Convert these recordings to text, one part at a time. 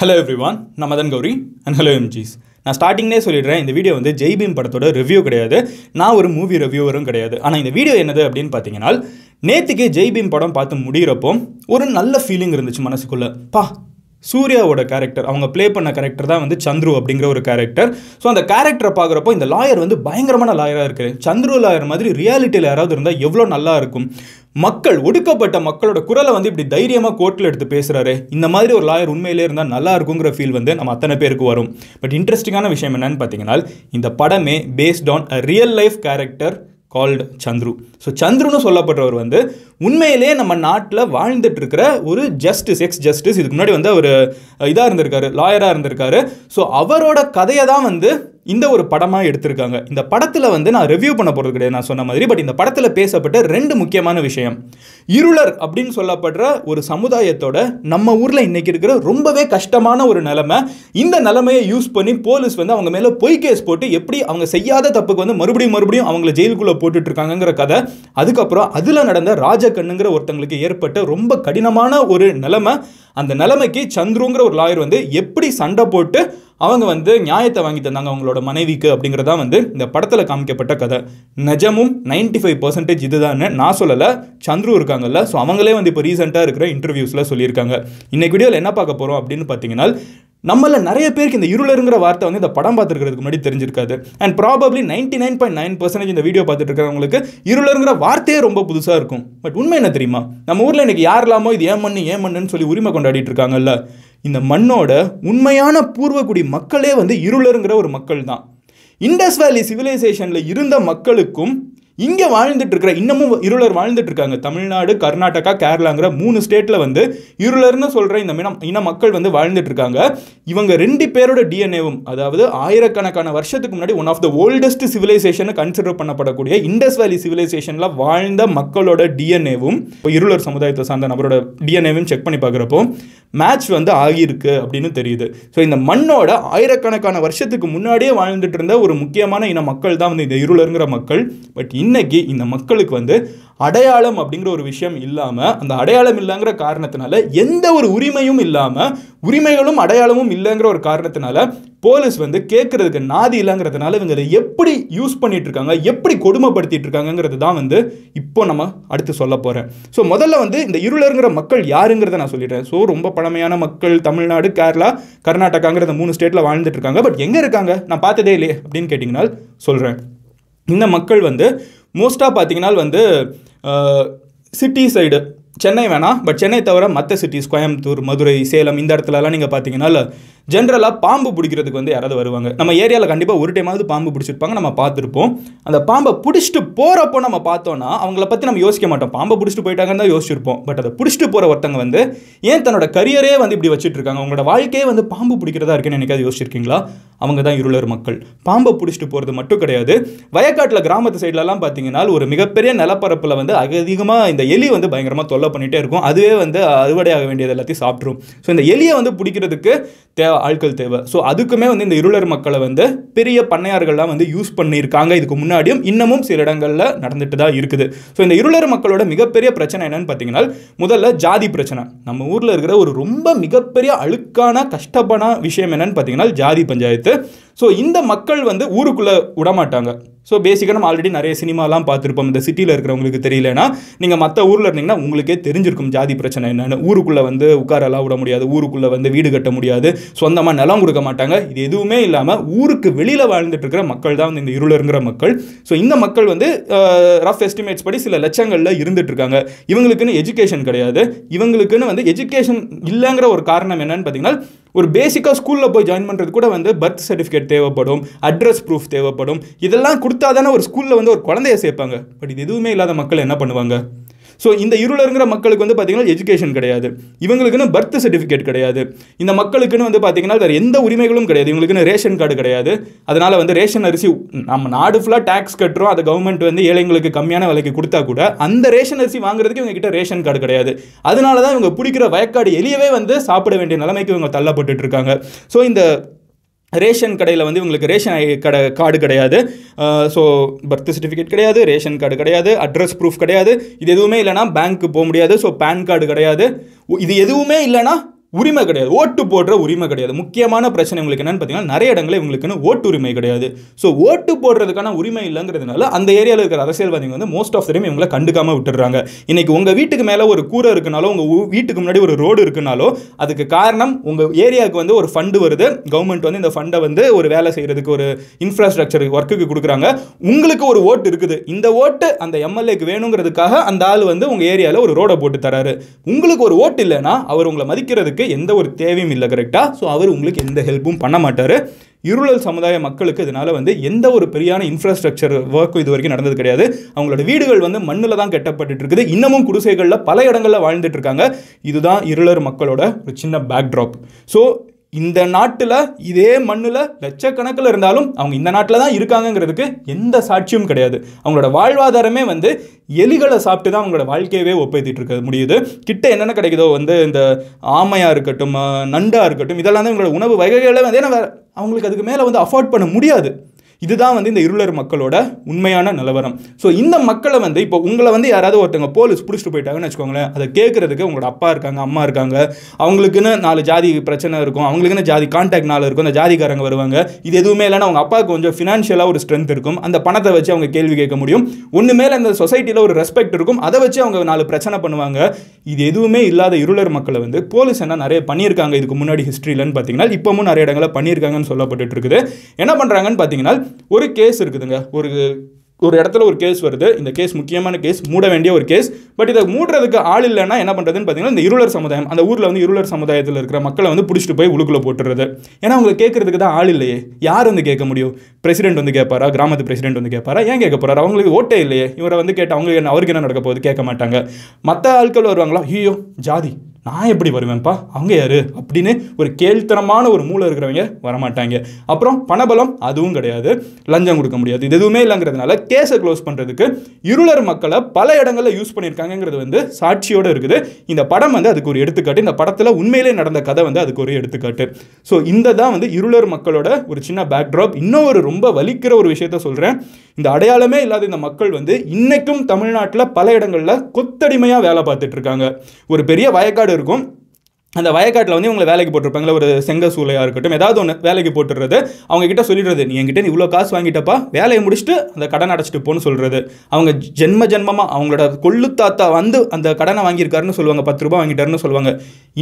Hello everyone நான் Madan Gowri and hello MGs நான் ஸ்டார்டிங்னே சொல்லிடுறேன் இந்த வீடியோ வந்து ஜெய்பீம் படத்தோட ரிவ்யூ கிடையாது. நான் ஒரு மூவி ரிவ்யூவரும் கிடையாது. ஆனால் இந்த வீடியோ என்னது அப்படின்னு பார்த்தீங்கன்னா நேற்றுக்கு ஜெய்பீம் படம் பார்த்து முடிகிறப்போ ஒரு நல்ல ஃபீலிங் இருந்துச்சு மனசுக்குள்ளே. பா சூர்யாவோட கேரக்டர் அவங்க ப்ளே பண்ண கேரக்டர் தான் வந்து சந்துரு அப்படிங்கிற ஒரு கேரக்டர் ஸோ அந்த கேரக்டரை பார்க்குறப்போ இந்த லாயர் வந்து பயங்கரமான லாயராக இருக்குது சந்துரு லாயர் மாதிரி ரியாலிட்டியில் யாராவது இருந்தால் எவ்வளோ நல்லா இருக்கும். மக்கள் ஒடுக்கப்பட்ட மக்களோட குரலை வந்து இப்படி தைரியமாக கோர்ட்டில் எடுத்து பேசுகிறாரு இந்த மாதிரி ஒரு லாயர் உண்மையிலே இருந்தால் நல்லா இருக்குங்கிற ஃபீல் வந்து நம்ம அத்தனை பேருக்கு வரும். பட் இன்ட்ரெஸ்டிங்கான விஷயம் என்னன்னு பார்த்தீங்கன்னா இந்த படமே based on a real life character called Chandru so சந்துருன்னு சொல்லப்படுறவர் வந்து உண்மையிலே நம்ம நாட்டில் வாழ்ந்துட்டு இருக்கிற ஒரு ஜஸ்டிஸ் எக்ஸ் ஜஸ்டிஸ் இதுக்கு முன்னாடி வந்து அவர் இதாக இருந்திருக்காரு லாயராக இருந்திருக்காரு. ஸோ அவரோட கதையை தான் வந்து இந்த ஒரு படமாக எடுத்திருக்காங்க. இந்த படத்தில் வந்து நான் ரிவ்யூ பண்ண போகிறது கிடையாது நான் சொன்ன மாதிரி. பட் இந்த படத்தில் பேசப்பட்ட ரெண்டு முக்கியமான விஷயம். இருளர் அப்படின்னு சொல்லப்படுற ஒரு சமுதாயத்தோட நம்ம ஊரில் இன்னைக்கு இருக்கிற ரொம்பவே கஷ்டமான ஒரு நிலைமை. இந்த நிலைமையை யூஸ் பண்ணி போலீஸ் வந்து அவங்க மேலே பொய் கேஸ் போட்டு எப்படி அவங்க செய்யாத தப்புக்கு வந்து மறுபடியும் மறுபடியும் அவங்கள ஜெயிலுக்குள்ளே போட்டுட்ருக்காங்கங்கிற கதை. அதுக்கப்புறம் அதில் நடந்த ராஜகண்ணுங்கிற ஒருத்தங்களுக்கு ஏற்பட்ட ரொம்ப கடினமான ஒரு நிலைமை. அந்த நிலைமைக்கு சந்துருங்கிற ஒரு லாயர் வந்து எப்படி சண்டை போட்டு அவங்க வந்து நியாயத்தை வாங்கி தந்தாங்க அவங்களோட மனைவிக்கு அப்படிங்கிறதா வந்து இந்த படத்தில் காமிக்கப்பட்ட கதை. நிஜமும் நைன்டி ஃபைவ் பர்சன்டேஜ் இதுதான் நான் சொல்லலை. சந்துரு இருக்காங்கல்ல. ஸோ அவங்களே வந்து இப்போ ரீசெண்டாக இருக்கிற இன்டர்வியூஸில் சொல்லியிருக்காங்க. இன்னைக்கு வீடியோவில் என்ன பார்க்க போகிறோம் அப்படின்னு பார்த்தீங்கன்னா நம்மள நிறைய பேருக்கு இந்த இருளருங்கிற வார்த்தை வந்து இந்த படம் பார்த்துருக்கிறதுக்கு முன்னாடி தெரிஞ்சிருக்காது. And probably ninety nine point nine percentage இந்த வீடியோ பார்த்துட்டு இருக்கிறவங்களுக்கு இருளருங்கிற வார்த்தையே ரொம்ப புதுசாக இருக்கும். பட் உண்மை என்ன தெரியுமா? நம்ம ஊரில் எனக்கு யார் இல்லாமோ இது ஏன் மண்ணு ஏன் மண்ணுன்னு சொல்லி உரிமை கொண்டாடிட்டு இருக்காங்கல்ல? இந்த மண்ணோட உண்மையான பூர்வக்குடி மக்களே வந்து இருளருங்கிற ஒரு மக்கள் தான் இண்டஸ் வேலி சிவிலைசேஷனில் இருந்த மக்களுக்கும் இங்கே வாழ்ந்துட்டு இருக்கிற இன்னமும் இருளர் வாழ்ந்துட்டு இருக்காங்க தமிழ்நாடு கர்நாடகா கேரளாங்கிற மூணு ஸ்டேட்டில் வந்து இருளர்னு சொல்கிற இந்த இனம் இன மக்கள் வந்து வாழ்ந்துட்டு இருக்காங்க இவங்க ரெண்டு பேரோட டிஎன்ஏவும் அதாவது ஆயிரக்கணக்கான வருஷத்துக்கு முன்னாடி one of the oldest civilisation consider பண்ணப்படக்கூடிய Indus valley சிவிலைசேஷனில் வாழ்ந்த மக்களோட டிஎன்ஏவும் இப்போ இருளர் சமுதாயத்தை சார்ந்த நபரோட டிஎன்ஏவும் செக் பண்ணி பார்க்குறப்போ மேட்ச் வந்து ஆகியிருக்கு அப்படின்னு தெரியுது. ஸோ இந்த மண்ணோட ஆயிரக்கணக்கான வருஷத்துக்கு முன்னாடியே வாழ்ந்துட்டு இருந்த ஒரு முக்கியமான இன மக்கள் தான் வந்து இந்த இருளருங்கிற மக்கள். பட் இன்னைக்கு இந்த மக்களுக்கு வந்து அடையாளம் அப்படிங்கிற ஒரு விஷயம் இல்லாமல் அந்த அடையாளம் இல்லைங்கிற காரணத்தினால எந்த ஒரு உரிமையும் இல்லாமல் உரிமைகளும் அடையாளமும் இல்லைங்கிற ஒரு காரணத்தினால போலீஸ் வந்து கேட்குறதுக்கு நாதி இல்லைங்கிறதுனால இவங்க அதை எப்படி யூஸ் பண்ணிட்டு இருக்காங்க எப்படி கொடுமைப்படுத்திட்டு இருக்காங்கிறது தான் வந்து இப்போ நம்ம அடுத்து சொல்ல போகிறேன் ஸோ முதல்ல வந்து இந்த இருளருங்கிற மக்கள் யாருங்கிறத நான் சொல்லிட்டேன். ஸோ ரொம்ப பழமையான மக்கள் தமிழ்நாடு கேரளா கர்நாடகாங்கிற மூணு ஸ்டேட்டில் வாழ்ந்துட்டு இருக்காங்க பட் எங்கே இருக்காங்க? நான் பார்த்ததே இல்லையே அப்படின்னு கேட்டிங்கன்னா சொல்கிறேன் இந்த மக்கள் வந்து மோஸ்ட்டாக பார்த்தீங்கன்னா வந்து சிட்டி சைடு சென்னை வேணாம் பட் சென்னை தவிர மற்ற சிட்டிஸ் கோயம்புத்தூர் மதுரை சேலம் இந்த இடத்துலலாம் நீங்கள் பார்த்தீங்கன்னா ஜென்ரலாக பாம்பு பிடிக்கிறதுக்கு வந்து யாராவது வருவாங்க. நம்ம ஏரியாவில் கண்டிப்பாக ஒரு டைமாவது பாம்பு பிடிச்சிருப்பாங்க நம்ம பார்த்துருப்போம். அந்த பாம்பை பிடிச்சிட்டு போகிறப்போ நம்ம பார்த்தோன்னா அவங்கள பற்றி நம்ம யோசிக்க மாட்டோம். பாம்பை பிடிச்சிட்டு போயிட்டாங்கன்னு தான் யோசிச்சிருப்போம். பட் அதை பிடிச்சிட்டு போகிற ஒருத்தங்க வந்து ஏன் தன்னோட கரியரே வந்து இப்படி வச்சுட்டு இருக்காங்க? அவங்களோட வாழ்க்கையே வந்து பாம்பு பிடிக்கிறதா இருக்குன்னு எனக்காவது யோசிச்சிருக்கீங்களா? அவங்க தான் இருளர் மக்கள். பாம்பை பிடிச்சிட்டு போகிறது மட்டும் கிடையாது. வயக்காட்டில் கிராமத்து சைட்லலாம் பார்த்தீங்கன்னா ஒரு மிகப்பெரிய நிலப்பரப்பில் வந்து அதிகமாக இந்த எலி வந்து பயங்கரமாக தொல்லை பண்ணிகிட்டே இருக்கும். அதுவே வந்து அறுவடையாக வேண்டியது எல்லாத்தையும் சாப்பிட்ரும் ஸோ இந்த எலியை வந்து பிடிக்கிறதுக்கு தேவை ஆட்கள் தேவை. ஸோ அதுக்குமே வந்து இந்த இருளர் மக்களை வந்து பெரிய பண்ணையார்கள்லாம் வந்து யூஸ் பண்ணியிருக்காங்க. இதுக்கு முன்னாடியும் இன்னமும் சில இடங்களில் நடந்துட்டு தான் இருக்குது. ஸோ இந்த இருளர் மக்களோட மிகப்பெரிய பிரச்சனை என்னன்னு பார்த்தீங்கன்னா முதல்ல ஜாதி பிரச்சனை. நம்ம ஊரில் இருக்கிற ஒரு ரொம்ப மிகப்பெரிய அழுக்கான கஷ்டமான விஷயம் என்னன்னு பார்த்தீங்கன்னா ஜாதி பஞ்சாயத்து. ஸோ இந்த மக்கள் வந்து ஊருக்குள்ளே விடமாட்டாங்க. ஸோ பேசிக்காக நம்ம ஆல்ரெடி நிறைய சினிமாலாம் பார்த்துருப்போம். இந்த சிட்டியில் இருக்கிறவங்களுக்கு தெரியலனா நீங்கள் மற்ற ஊரில் இருந்தீங்கன்னா உங்களுக்கே தெரிஞ்சிருக்கும் ஜாதி பிரச்சனை என்னென்னு. ஊருக்குள்ளே வந்து உட்காரலாம் விட முடியாது. ஊருக்குள்ளே வந்து வீடு கட்ட முடியாது. சொந்தமாக நிலம் கொடுக்க மாட்டாங்க. இது எதுவுமே இல்லாமல் ஊருக்கு வெளியில் வாழ்ந்துட்டு இருக்கிற மக்கள் தான் வந்து இந்த இருளருங்கிற மக்கள். ஸோ இந்த மக்கள் வந்து ரஃப் எஸ்டிமேட்ஸ் படி சில லட்சங்களில் இருந்துட்டு இருக்காங்க. இவங்களுக்குன்னு எஜுகேஷன் கிடையாது. இவங்களுக்குன்னு வந்து எஜுகேஷன் இல்லைங்கிற ஒரு காரணம் என்னன்னு பார்த்தீங்கன்னா ஒரு பேசிக்காக ஸ்கூலில் போய் ஜாயின் பண்ணுறது கூட வந்து பர்த் சர்டிஃபிகேட் தேவைப்படும் அட்ரஸ் ப்ரூஃப் தேவைப்படும். இதெல்லாம் கொடுத்தா தானே ஒரு ஸ்கூலில் வந்து ஒரு குழந்தைய சேர்ப்பாங்க. பட் இது எதுவுமே இல்லாத மக்கள் என்ன பண்ணுவாங்க? ஸோ இந்த இருளருங்கிற மக்களுக்கு வந்து பார்த்தீங்கன்னா எஜுகேஷன் கிடையாது. இவங்களுக்குன்னு பர்த் சர்டிஃபிகேட் கிடையாது. இந்த மக்களுக்குன்னு வந்து பார்த்தீங்கன்னா வேறு எந்த உரிமைகளும் கிடையாது. இவங்களுக்குன்னு ரேஷன் கார்டு கிடையாது. அதனால் வந்து ரேஷன் அரிசி நம்ம நாடு ஃபுல்லாக டேக்ஸ் கட்டுறோம். அதை கவர்மெண்ட் வந்து ஏழைங்களுக்கு கம்மியான விலைக்கு கொடுத்தா கூட அந்த ரேஷன் அரிசி வாங்குறதுக்கு இவங்க கிட்ட ரேஷன் கார்டு கிடையாது. அதனால தான் இவங்க பிடிக்கிற வயக்காடு எலியவே வந்து சாப்பிட வேண்டிய நிலைமைக்கு இவங்க தள்ளப்பட்டு இருக்காங்க. ஸோ இந்த ரேஷன் கடையில் வந்து இவங்களுக்கு ரேஷன் ஐ கடை கார்டு கிடையாது. ஸோ பர்த் சர்டிஃபிகேட் கிடையாது ரேஷன் கார்டு கிடையாது அட்ரஸ் ப்ரூஃப் கிடையாது. இது எதுவுமே இல்லைனா பேங்க்கு போக முடியாது. ஸோ பேன் கார்டு கிடையாது. இது எதுவுமே இல்லைனா உரிமை கிடையாது. ஓட்டு போடுற உரிமை கிடையாது. முக்கியமான பிரச்சனை உங்களுக்கு என்னன்னு பார்த்தீங்கன்னா நிறைய இடங்களில் இவங்களுக்குன்னு ஓட்டு உரிமை கிடையாது. ஸோ ஓட்டு போடுறதுக்கான உரிமை இல்லைங்கிறதுனால அந்த ஏரியாவில் இருக்கிற அரசியல்வாதிங்க வந்து மோஸ்ட் ஆஃப் டைம் இவங்களை கண்டுக்காமல் விட்டுடுறாங்க. இன்னைக்கு உங்கள் வீட்டுக்கு மேலே ஒரு கூரை இருக்குனாலோ உங்கள் வீட்டுக்கு முன்னாடி ஒரு ரோடு இருக்குனாலோ அதுக்கு காரணம் உங்கள் ஏரியாவுக்கு வந்து ஒரு ஃபண்டு வருது. கவர்மெண்ட் வந்து இந்த ஃபண்டை வந்து ஒரு வேலை செய்கிறதுக்கு ஒரு இன்ஃப்ராஸ்ட்ரக்சர் ஒர்க்குக்கு கொடுக்குறாங்க. உங்களுக்கு ஒரு ஓட்டு இருக்குது. இந்த ஓட்டு அந்த எம்எல்ஏக்கு வேணுங்கிறதுக்காக அந்த ஆள் வந்து உங்கள் ஏரியாவில் ஒரு ரோடை போட்டு தராரு. உங்களுக்கு ஒரு ஓட்டு இல்லைன்னா அவர் உங்களை மதிக்கிறதுக்கு எந்த ஒரு தேவையும் இல்லை கரெக்டாக ஸோ அவர் உங்களுக்கு எந்த ஹெல்ப்பும் பண்ண மாட்டார். இருளல் சமுதாய மக்களுக்கு இதனால் வந்து எந்த ஒரு பெரியான இன்ஃப்ராஸ்ட்ரக்சர் ஒர்க்கும் இது வரைக்கும் நடந்தது கிடையாது. அவங்களோட வீடுகள் வந்து மண்ணில் தான் கட்டப்பட்டு இருக்குது. இன்னமும் குடிசைகளில் பல இடங்களில் வாழ்ந்துட்டு இருக்காங்க. இதுதான் இருளர் மக்களோட ஒரு சின்ன பேக்ட்ராப் ஸோ இந்த நாட்டில் இதே மண்ணில் லட்சக்கணக்கில் இருந்தாலும் அவங்க இந்த நாட்டில் தான் இருக்காங்கங்கிறதுக்கு எந்த சாட்சியும் கிடையாது. அவங்களோட வாழ்வாதாரமே வந்து எலிகளை சாப்பிட்டு தான் அவங்களோட வாழ்க்கையவே ஒப்பேத்திட்டு இருக்க முடியுது. கிட்ட என்னென்ன கிடைக்குதோ வந்து இந்த ஆமையாக இருக்கட்டும் நண்டாக இருக்கட்டும் இதெல்லாம் தான் இவங்களோட உணவு வகைகளை வந்து ஏன்னா அவங்களுக்கு அதுக்கு மேலே வந்து அஃபோர்ட் பண்ண முடியாது. இதுதான் வந்து இந்த இருளர் மக்களோட உண்மையான நிலவரம். ஸோ இந்த மக்களை வந்து இப்போ உங்களை வந்து யாராவது ஒருத்தவங்க போலீஸ் பிடிச்சிட்டு போயிட்டாங்கன்னு வச்சுக்கோங்களேன் அதை கேட்கறதுக்கு உங்களோட அப்பா இருக்காங்க அம்மா இருக்காங்க அவங்களுக்குன்னு நாலு ஜாதி பிரச்சனை இருக்கும் அவங்களுக்குன்னு ஜாதி கான்டாக்ட் நாலு இருக்கும் அந்த ஜாதிக்காரங்க வருவாங்க. இது எதுவுமே இல்லைன்னா அவங்க அப்பாவுக்கு கொஞ்சம் ஃபினான்ஷியலாக ஒரு ஸ்ட்ரென்த் இருக்கும். அந்த பணத்தை வச்சு அவங்க கேள்வி கேட்க முடியும். ஒன்று மேலே சொசைட்டியில் ஒரு ரெஸ்பெக்ட் இருக்கும். அதை வச்சு அவங்க நாலு பிரச்சனை பண்ணுவாங்க. இது எதுவுமே இல்லாத இருளர் மக்களை வந்து போலீஸ் என்ன நிறைய பண்ணியிருக்காங்க. இதுக்கு முன்னாடி ஹிஸ்ட்ரியிலன்னு பார்த்தீங்கன்னா இப்பவும் நிறைய இடங்களில் பண்ணியிருக்காங்கன்னு சொல்லப்பட்டுட்டு இருக்குது. என்ன பண்ணுறாங்கன்னு பார்த்தீங்கன்னா ஒரு கேஸ் இருக்குதுங்க. ஒரு ஒரு இடத்துல ஒரு கேஸ் வருது. இந்த கேஸ் முக்கியமான கேஸ் மூட வேண்டிய ஒரு கேஸ். பட் இதை மூடுறதுக்கு ஆள் இல்லைன்னா என்ன பண்ணுறதுன்னு பார்த்தீங்கன்னா இந்த இருளர் சமுதாயம் அந்த ஊரில் வந்து இருளர் சமுதாயத்தில் இருக்கிற மக்களை வந்து பிடிச்சிட்டு போய் உழுக்குள்ள போட்டுறது. ஏன்னா அவங்க கேட்கறதுக்கு தான் ஆள் இல்லையே. யார் வந்து கேட்க முடியும்? பிரசிடென்ட் வந்து கேட்பாரா? கிராமத்து பிரசிடென்ட் வந்து கேட்பாரா? ஏன் கேட்க போறாரு? அவங்களுக்கு ஓட்டே இல்லையே. இவரை வந்து கேட்டால் அவங்க என்ன அவருக்கு என்ன நடக்க போகுது? கேட்க மாட்டாங்க. மற்ற ஆட்கள் வருவாங்களா? ஐயோ ஜாதி. நான் எப்படி வருவேன்ப்பா அவங்க யாரு? அப்படின்னு ஒரு கேள்தனமான ஒரு மூளை இருக்கிறவங்க வரமாட்டாங்க. அப்புறம் பணபலம் அதுவும் கிடையாது. லஞ்சம் கொடுக்க முடியாது. இது எதுவுமே இல்லைங்கிறதுனால கேஸை க்ளோஸ் பண்ணுறதுக்கு இருளர் மக்களை பல இடங்களில் யூஸ் பண்ணியிருக்காங்கங்கிறது வந்து சாட்சியோடு இருக்குது. இந்த படம் வந்து அதுக்கு ஒரு எடுத்துக்காட்டு. இந்த படத்தில் உண்மையிலே நடந்த கதை வந்து அதுக்கு ஒரு எடுத்துக்காட்டு. ஸோ இந்த தான் வந்து இருளர் மக்களோட ஒரு சின்ன பேக்ட்ராப் இன்னும் ஒரு ரொம்ப வலிக்கிற ஒரு விஷயத்த சொல்கிறேன் இந்த அடையாளமே இல்லாத இந்த மக்கள் வந்து இன்னைக்கும் தமிழ்நாட்டில் பல இடங்களில் கொத்தடிமையாக வேலை பார்த்துட்டு இருக்காங்க. ஒரு பெரிய வயக்காடு இருக்கும் அந்த வயக்காட்டில் வந்து இவங்களை வேலைக்கு போட்டிருப்பாங்களே ஒரு செங்க சூளையாக இருக்கட்டும் ஏதாவது ஒன்று வேலைக்கு போட்டுறது அவங்க கிட்ட சொல்லிடுறது நீ என்கிட்ட இவ்வளோ காசு வாங்கிட்டப்பா வேலையை முடிச்சுட்டு அந்த கடன் அடைச்சிட்டு போன்னு சொல்கிறது அவங்க ஜென்ம ஜென்மமாக அவங்களோட கொள்ளு தாத்தா வந்து அந்த கடனை வாங்கியிருக்காருன்னு சொல்லுவாங்க பத்து ரூபா வாங்கிட்டாருன்னு சொல்லுவாங்க.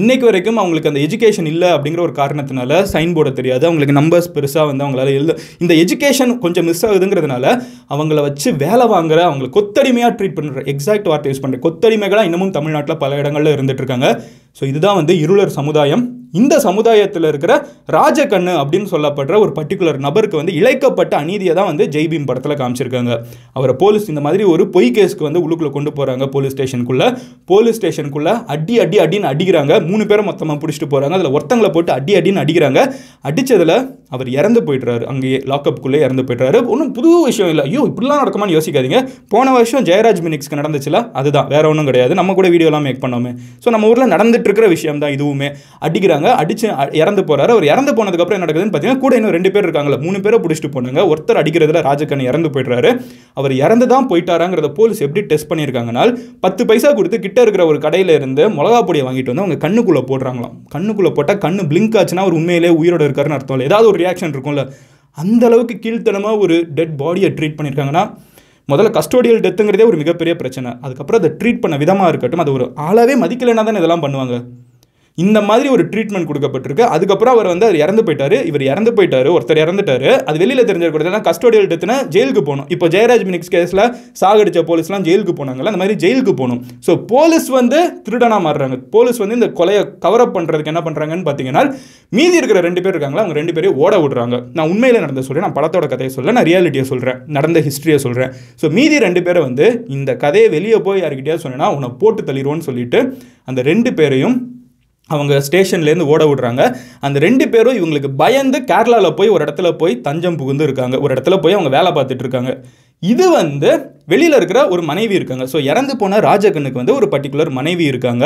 இன்றைக்கு வரைக்கும் அவங்களுக்கு அந்த எஜுகேஷன் இல்லை அப்படிங்கிற ஒரு காரணத்தினால சைன் போட தெரியாது. அவங்களுக்கு நம்பர்ஸ் பெருசாக வந்து அவங்களால எழுத இந்த எஜுகேஷன் கொஞ்சம் மிஸ் ஆகுதுங்கிறதுனால அவங்கள வச்சு வேலை வாங்குற அவங்களை கொத்தடிமையாக ட்ரீட் பண்ணுற எக்ஸாக்ட் வார்த்தை யூஸ் பண்ணுற கொத்தடிமைகளாக இன்னமும் தமிழ்நாட்டில் பல இடங்களில் இருந்துட்டு இருக்காங்க. ஸோ இதுதான் வந்து இருளர் சமுதாயம். இந்த சமுதாயத்தில் இருக்கிற ராஜகண்ணு அப்படின்னு சொல்லப்படுற ஒரு பர்டிகுலர் நபருக்கு வந்து இழைக்கப்பட்ட அநீதியை தான் வந்து ஜெய்பீம் படத்தில் காமிச்சிருக்காங்க. அவரை போலீஸ் இந்த மாதிரி ஒரு பொய் கேஸ்க்கு வந்து உள்ளுக்குள்ளே கொண்டு போகிறாங்க போலீஸ் ஸ்டேஷனுக்குள்ளே. போலீஸ் ஸ்டேஷனுக்குள்ளே அடி அடி அடின்னு அடிக்கிறாங்க. மூணு பேரை மொத்தமாக பிடிச்சிட்டு போகிறாங்க அதில் ஒருத்தங்களை போட்டு அடி அடின்னு அடிக்கிறாங்க. அடித்ததில் அவர் இறந்து போயிட்டுறாரு அங்கேயே லாக்அப்புக்குள்ளே இறந்து போயிட்டுறாரு ஒன்றும் புது விஷயம் இல்லை. ஐயோ இப்படிலாம் நடக்குமான்னு யோசிக்காதீங்க. போன வருஷம் ஜெயராஜ் மினிக்ஸ்க்கு நடந்துச்சுல அதுதான். வேற ஒன்றும் கிடையாது. நம்ம கூட வீடியோலாம் மேக் பண்ணோமே. ஸோ நம்ம ஊரில் நடந்துட்டு இருக்கிற விஷயம் தான் இதுவுமே. அடிக்கிறாங்க அடிச்சு இறந்து போறாரு. அவர் இறந்து போனதுக்கப்புறம் என்ன நடக்குதுன்னு பார்த்தீங்கன்னா கூட இன்னும் ரெண்டு பேர் இருக்காங்களா மூணு பேரை பிடிச்சிட்டு போனாங்க. ஒருத்தர் அடிக்கிறதுல ராஜக்கண்ணு இறந்து போயிடுறாரு. அவர் இறந்து தான் போயிட்டாராங்கிறத போலீஸ் எப்படி டெஸ்ட் பண்ணியிருக்காங்கன்னா பத்து பைசா கொடுத்து கிட்ட இருக்கிற ஒரு கடையில் இருந்து மிளகா பொடியை வாங்கிட்டு வந்து அவங்க கண்ணுக்குள்ளே போடுறாங்களாம். கண்ணுக்குள்ளே போட்டால் கண்ணு பிளிங்க் ஆச்சுன்னா அவர் உண்மையிலே உயிரோட இருக்காருன்னு அர்த்தம் இல்லை. ஏதாவது ஒரு ரியாக்ஷன் இருக்கும்ல. அந்த அளவுக்கு கீழ்த்தனமாக ஒரு டெட் பாடியை ட்ரீட் பண்ணியிருக்காங்கன்னா முதல்ல கஸ்டோடியல் டெத்துங்கிறதே ஒரு மிகப்பெரிய பிரச்சனை. அதுக்கப்புறம் அதை ட்ரீட் பண்ண விதமாக இருக்கட்டும் அது ஒரு ஆளாவே மதிக்கலைன்னா தானே இதெல்லாம் பண்ணுவாங்க. இந்த மாதிரி ஒரு ட்ரீட்மெண்ட் கொடுக்கப்பட்டிருக்கு. அதுக்கப்புறம் அவர் வந்து அவர் இறந்து போயிட்டாரு. இவர் இறந்து போயிட்டாரு. ஒருத்தர் இறந்துட்டாரு. அது வெளியில் தெரிஞ்சிருக்கிறது கஸ்டோடியல் டெத்துனா ஜெயிலுக்கு போகணும். இப்போ ஜெயராஜ் மினிக்ஸ் கேஸில் சாகடிச்ச போலீஸ்லாம் ஜெயிலுக்கு போனாங்கல்ல அந்த மாதிரி ஜெயிலுக்கு போகணும். ஸோ போலீஸ் வந்து திருடனாக மாறுறாங்க. போலீஸ் வந்து இந்த கொலையை கவரப் பண்ணுறதுக்கு என்ன பண்ணுறாங்கன்னு பார்த்தீங்கன்னா மீதி இருக்கிற ரெண்டு பேர் இருக்காங்களா அவங்க ரெண்டு பேரையும் ஓட விடுறாங்க. நான் உண்மையில் நடந்த சொல்கிறேன் நான் படத்தோட கதையை சொல்ல நான் ரியாலிட்டியை சொல்கிறேன் நடந்த ஹிஸ்ட்ரியை சொல்கிறேன் ஸோ மீதி ரெண்டு பேரை வந்து இந்த கதையை வெளியே போய் யாருக்கிட்டே சொன்னேன்னா உன்னை போட்டு தள்ளிடுவோன்னு சொல்லிட்டு அந்த ரெண்டு பேரையும் அவங்க ஸ்டேஷன்லேருந்து ஓட விடுறாங்க. அந்த ரெண்டு பேரும் இவங்களுக்கு பயந்து கேரளாவில் போய் ஒரு இடத்துல போய் தஞ்சம் புகுந்து இருக்காங்க. ஒரு இடத்துல போய் அவங்க வேலை பார்த்துட்டு இருக்காங்க. இது வந்து வெளியில் இருக்கிற ஒரு மனைவி இருக்காங்க. ஸோ இறந்து போன ராஜகண்ணுக்கு வந்து ஒரு பர்டிகுலர் மனைவி இருக்காங்க.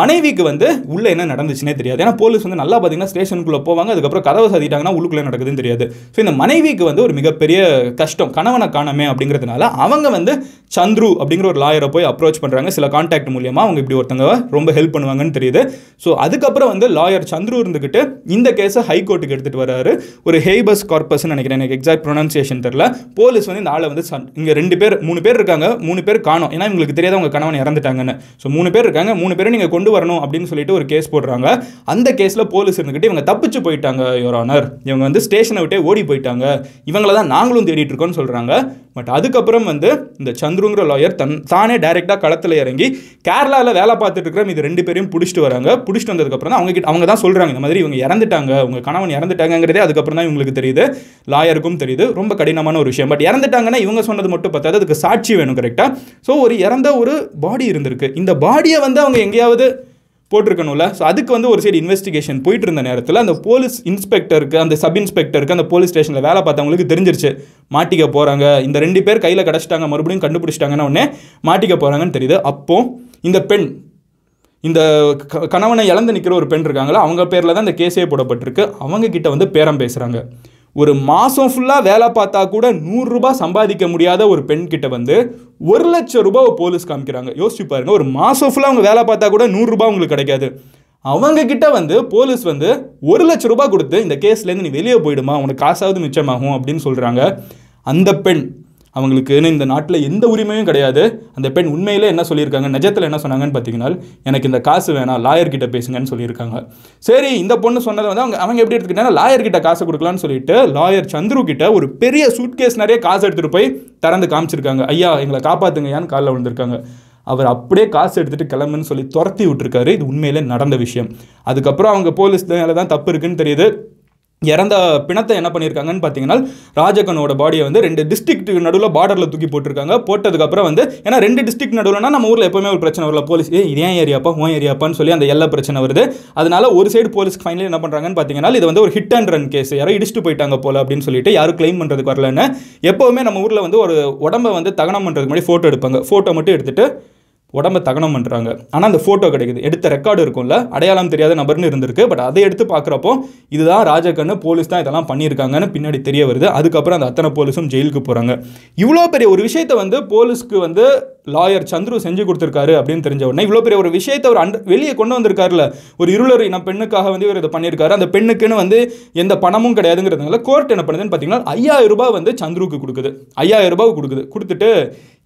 மனைவிக்கு வந்து உள்ளே என்ன நடந்துச்சுன்னே தெரியாது. ஏன்னா போலீஸ் வந்து நல்லா பார்த்தீங்கன்னா ஸ்டேஷனுக்குள்ளே போவாங்க. அதுக்கப்புறம் கதவை சாதிட்டாங்கன்னா உள்ளுக்குள்ளே நடக்குதுன்னு தெரியாது. ஸோ இந்த மனைவிக்கு வந்து ஒரு மிகப்பெரிய கஷ்டம் கணவனை காணமே அப்படிங்கிறதுனால அவங்க வந்து சந்துரு அப்படிங்கிற ஒரு லாயரை போய் அப்ரோச் பண்ணுறாங்க சில கான்டாக்ட் மூலியமாக அவங்க இப்படி ஒருத்தங்க ரொம்ப ஹெல்ப் பண்ணுவாங்கன்னு தெரியுது. ஸோ அதுக்கப்புறம் வந்து லாயர் சந்துரு இருந்துக்கிட்டு இந்த கேஸை ஹைகோர்ட்டுக்கு எடுத்துகிட்டு வராரு. ஒரு ஹெய்பஸ் கார்பஸ்ன்னு நினைக்கிறேன். எனக்கு எக்ஸாக்ட் ப்ரொனன்சியேஷன் தெரில போலீஸ் வந்து இந்த ஆளை வந்து இங்கே ரெண்டு பேர் மூணு பேர் இருக்காங்க மூணு பேர் காணும். ஏன்னா இவங்களுக்கு தெரியாத அவங்க கணவன் இறந்துட்டாங்கன்னு. ஸோ மூணு பேர் இருக்காங்க மூணு பேரை நீங்கள் கொண்டு வரணும் அப்படின்னு சொல்லிட்டு ஒரு கேஸ் போடுறாங்க. அந்த கேஸில் போலீஸ் இருந்துக்கிட்டு இவங்க தப்பிச்சு போயிட்டாங்க யோர் ஆனர் இவங்க வந்து ஸ்டேஷனை விட்டே ஓடி போயிட்டாங்க. இவங்கள தான் நாங்களும் தேடிட்டு இருக்கோம்னு சொல்கிறாங்க பட் அதுக்கப்புறம் வந்து இந்த சந்துருங்கிற லாயர் தன் தானே டைரெக்டாக களத்தில் இறங்கி கேரளாவில் வேலை பார்த்துட்டு இருக்கிற இது ரெண்டு பேரையும் பிடிச்சிட்டு வராங்க. பிடிச்சிட்டு வந்ததுக்கப்புறம் தான் அவங்க அவங்க தான் சொல்கிறாங்க இந்த மாதிரி இவங்க இறந்துட்டாங்க உங்கள் கணவன் இறந்துட்டாங்கிறதே அதுக்கப்புறம் தான் இவங்களுக்கு தெரியுது. லாயருக்கும் தெரியுது. ரொம்ப கடினமான ஒரு விஷயம். பட் இறந்துட்டாங்கன்னா இவங்க சொன்னது மட்டும் பார்த்தாது அதுக்கு சாட்சி வேணும் கரெக்டாக ஸோ ஒரு இறந்த ஒரு பாடி இருந்திருக்கு. இந்த பாடியை வந்து அவங்க எங்கேயாவது போட்டிருக்கணும்ல. ஸோ அதுக்கு வந்து ஒரு சைடு இன்வெஸ்டிகேஷன் போயிட்டு இருந்த நேரத்தில் அந்த போலீஸ் இன்ஸ்பெக்டருக்கு அந்த சப் இன்ஸ்பெக்டருக்கு அந்த போலீஸ் ஸ்டேஷனில் வேலை பார்த்தவங்களுக்கு தெரிஞ்சிருச்சு. மாட்டிக்க போகிறாங்க இந்த ரெண்டு பேர் கையில் கிடச்சிட்டாங்க மறுபடியும் கண்டுபிடிச்சிட்டாங்கன்னு உடனே மாட்டிக்க போகிறாங்கன்னு தெரியுது. அப்போ இந்த பெண் இந்த க- கணவனை இழந்து நிற்கிற ஒரு பெண் இருக்காங்களா அவங்க பேரில் தான் இந்த கேஸே போடப்பட்டிருக்கு. அவங்க கிட்ட வந்து பேரம் பேசுகிறாங்க ஒரு மாதம் ஃபுல்லாக வேலை பார்த்தா கூட நூறுரூபா சம்பாதிக்க முடியாத ஒரு பெண் கிட்ட வந்து ஒரு லட்சம் ரூபாய் போலீஸ் காமிக்கிறாங்க. யோசிச்சு பாருங்க ஒரு மாதம் ஃபுல்லாக அவங்க வேலை பார்த்தா கூட நூறுரூபா அவங்களுக்கு கிடைக்காது. அவங்க கிட்ட வந்து போலீஸ் வந்து ஒரு லட்ச ரூபாய் கொடுத்து இந்த கேஸ்லேருந்து நீ வெளியே போயிடுமா உனக்கு காசாவது மிச்சமாகும் அப்படின்னு சொல்கிறாங்க அந்த பெண் அவங்களுக்குன்னு இந்த நாட்டில் எந்த உரிமையும் கிடையாது. அந்த பெண் உண்மையிலே என்ன சொல்லியிருக்காங்க? நிஜத்தில் என்ன சொன்னாங்கன்னு பார்த்தீங்கன்னா எனக்கு இந்த காசு வேணாம் லாயர் கிட்ட பேசுங்கன்னு சொல்லியிருக்காங்க. சரி இந்த பொண்ணு சொன்னதை வந்து அவங்க அவங்க எப்படி எடுத்துக்கிட்டாங்கன்னா லாயர் கிட்ட காசு கொடுக்கலான்னு சொல்லிட்டு லாயர் சந்துரு கிட்ட ஒரு பெரிய சூட்கேஸ் நிறைய காசு எடுத்துகிட்டு போய் திறந்து காமிச்சிருக்காங்க. ஐயா எங்களை காப்பாத்துங்கயான்னு காலில் விழுந்திருக்காங்க. அவர் அப்படியே காசு எடுத்துகிட்டு கிளம்புன்னு சொல்லி துரத்தி விட்டுருக்காரு. இது உண்மையிலே நடந்த விஷயம். அதுக்கப்புறம் அவங்க போலீஸ் மேலே தான் தப்பு இருக்குன்னு தெரியுது. இறந்த பிணத்தை என்ன பண்ணியிருக்காங்கன்னு பார்த்தீங்கன்னா ராஜகனோட பாடியை வந்து ரெண்டு டிஸ்ட்ரிக்ட் நடுவில் பார்டரில் தூக்கி போட்டிருக்காங்க. போட்டதுக்கப்புறம் வந்து ஏன்னா ரெண்டு டிஸ்ட்ரிக்ட் நடுவில்னா நம்ம ஊரில் எப்போவுமே ஒரு பிரச்சனை வரல போலீஸ் ஏ இது ஏன் ஏரியாப்பா? உன் ஏரியாப்பான்னு சொல்லி அந்த எல்லா பிரச்சனை வருது. அதனால ஒரு சைடு போலீஸ்க்கு ஃபைனலி என்ன பண்ணுறாங்கன்னு பார்த்தீங்கன்னா இது வந்து ஒரு ஹிட் அண்ட் ரன் கேஸ் யாரோ இடிச்சுட்டு போயிட்டாங்க போல அப்படின்னு சொல்லிட்டு யாரும் க்ளைம் பண்ணுறதுக்கு வரலன்னு. எப்போவுமே நம்ம ஊரில் வந்து ஒரு உடம்பை வந்து தகனம் பண்ணுறதுக்கு முன்னாடி ஃபோட்டோ எடுப்பாங்க. ஃபோட்டோ மட்டும் எடுத்துட்டு உடம்ப தகனம் பண்ணுறாங்க ஆனால் அந்த ஃபோட்டோ கிடைக்குது. எடுத்த ரெக்கார்டு இருக்கும்ல? அடையாளம் தெரியாத நபர்னு இருந்திருக்கு. பட் அதை எடுத்து பார்க்குறப்போ இதுதான் ராஜகண்ணு போலீஸ் தான் இதெல்லாம் பண்ணியிருக்காங்கன்னு பின்னாடி தெரிய வருது. அதுக்கப்புறம் அந்த அத்தனை போலீஸும் ஜெயிலுக்கு போகிறாங்க இவ்வளோ பெரிய ஒரு விஷயத்தை வந்து போலீஸ்க்கு வந்து லாயர் சந்துரு செஞ்சு கொடுத்துருக்காரு அப்படின்னு தெரிஞ்ச உடனே இவ்வளோ பெரிய ஒரு விஷயத்தை ஒரு அண்ட் வெளியே கொண்டு வந்திருக்காருல. ஒரு இருளர் இன பெண்ணுக்காக வந்து இவர் இதை பண்ணியிருக்காரு. அந்த பெண்ணுக்குன்னு வந்து எந்த பணமும் கிடையாதுங்கிறதுனால கோர்ட் என்ன பண்ணுதுன்னு பார்த்தீங்கன்னா ஐயாயிரம் ரூபாய் வந்து சந்துருக்கு கொடுக்குது. ஐயாயிரம் ரூபாய் கொடுக்குது. கொடுத்துட்டு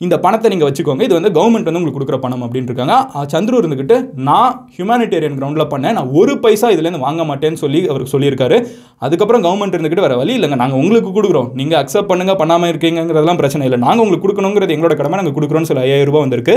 இந்த பணத்தை நீங்கள் வச்சுக்கோங்க. இது வந்து கவர்மெண்ட் வந்து உங்களுக்கு கொடுக்குற பணம் அப்படின்ட்டு இருக்காங்க. சந்துரு இருந்துக்கிட்டு நான் ஹியூமானிட்டேரியன் கிரவுண்டில் பண்ணேன். நான் ஒரு பைசா இதுலேருந்து வாங்க மாட்டேன்னு சொல்லி அவருக்கு சொல்லியிருக்காரு. அதுக்கப்புறம் கவர்மெண்ட் இருந்துக்கிட்டு வேறு வழி இல்லைங்க. நாங்கள் உங்களுக்கு கொடுக்குறோம். நீங்கள் அக்செப்ட் பண்ணுங்கள் பண்ணாமல் இருக்கீங்கிறதெல்லாம் பிரச்சனை இல்லை. நாங்கள் உங்களுக்கு கொடுக்கணுங்கிறது எங்களோட கடமை. நாங்கள் கொடுக்குறோன்னு சொல்லி ஐயாயிரம் ரூபாய் வந்திருக்கு.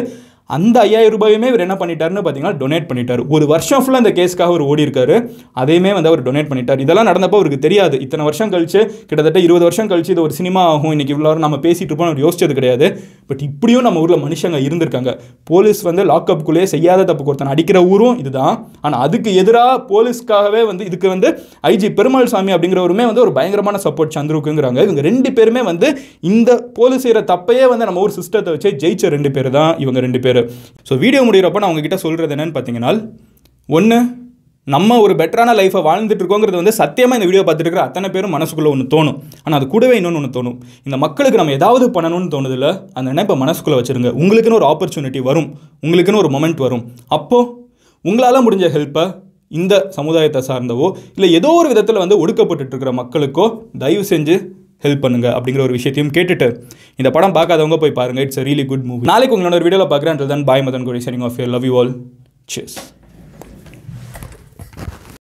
அந்த ஐயாயிரம் ரூபாயுமே இவர் என்ன பண்ணிட்டாருன்னு பார்த்தீங்கன்னா டொனேட் பண்ணிட்டார். ஒரு வருஷம் ஃபுல்லாக இந்த கேஸ்க்காக அவர் ஓடி இருக்காரு அதையுமே வந்து அவர் டொனேட் பண்ணிட்டார். இதெல்லாம் நடந்தப்போ அவருக்கு தெரியாது. இத்தனை வருஷம் கழிச்சு கிட்டத்தட்ட இருபது வருஷம் கழிச்சு இது ஒரு சினிமா ஆகும். இன்னைக்கு இவ்வளோ நம்ம பேசிட்டு இருப்போம் அவர் யோசிச்சது கிடையாது. பட் இப்படியும் நம்ம ஊரில் மனுஷங்க இருந்திருக்காங்க. போலீஸ் வந்து லாக்அப்குள்ளேயே செய்யாத தப்பு ஒருத்தன் அடிக்கிற ஊரும் இதுதான். ஆனால் அதுக்கு எதிராக போலீஸ்க்காகவே வந்து இதுக்கு வந்து ஐஜி பெருமாள் சாமி அப்படிங்கிறவருமே வந்து ஒரு பயங்கரமான சப்போர்ட் சந்துருக்குங்கிறாங்க. இவங்க ரெண்டு பேருமே வந்து இந்த போலீஸ் செய்கிற தப்பையே வந்து நம்ம ஊர் சிஸ்டத்தை வச்சு ஜெயிச்ச ரெண்டு பேர் தான் இவங்க ரெண்டு பேர். ஸோ வீடியோ முடிகிறப்ப நான் உங்ககிட்ட சொல்கிறது என்னன்னு பார்த்தீங்கன்னா ஒன்று நம்ம ஒரு பெட்டரான லைஃப்பை வாழ்ந்துட்டு இருக்கோங்கிறது வந்து சத்தியமாக இந்த வீடியோ பார்த்துட்டு இருக்கிற அத்தனை பேரும் மனசுக்குள்ளே ஒன்று தோணும். ஆனால் அது கூடவே இன்னொன்று ஒன்று தோணும். இந்த மக்களுக்கு நம்ம ஏதாவது பண்ணணும்னு தோணுதில்ல அந்த நினைப்பை மனசுக்குள்ளே வச்சுருங்க. உங்களுக்குன்னு ஒரு ஆப்பர்ச்சுனிட்டி வரும். உங்களுக்குன்னு ஒரு மொமெண்ட் வரும். அப்போது உங்களால் முடிஞ்ச ஹெல்ப்பை இந்த சமுதாயத்தை சார்ந்தவோ இல்லை ஏதோ ஒரு விதத்தில் வந்து ஒடுக்கப்பட்டு இருக்கிற மக்களுக்கோ தயவு செஞ்சு ஹெல்ப் பண்ணுங்க அப்படிங்கிற ஒரு விஷயத்தையும் கேட்டுட்டு இந்த படம் பார்க்காதவங்க போய் பாருங்க. It's a really good movie நாளைக்கு உங்களோட வீடியோவில் பார்க்குறேன். தன் பாய் மதன் கோரி சரிங்க of love you all chase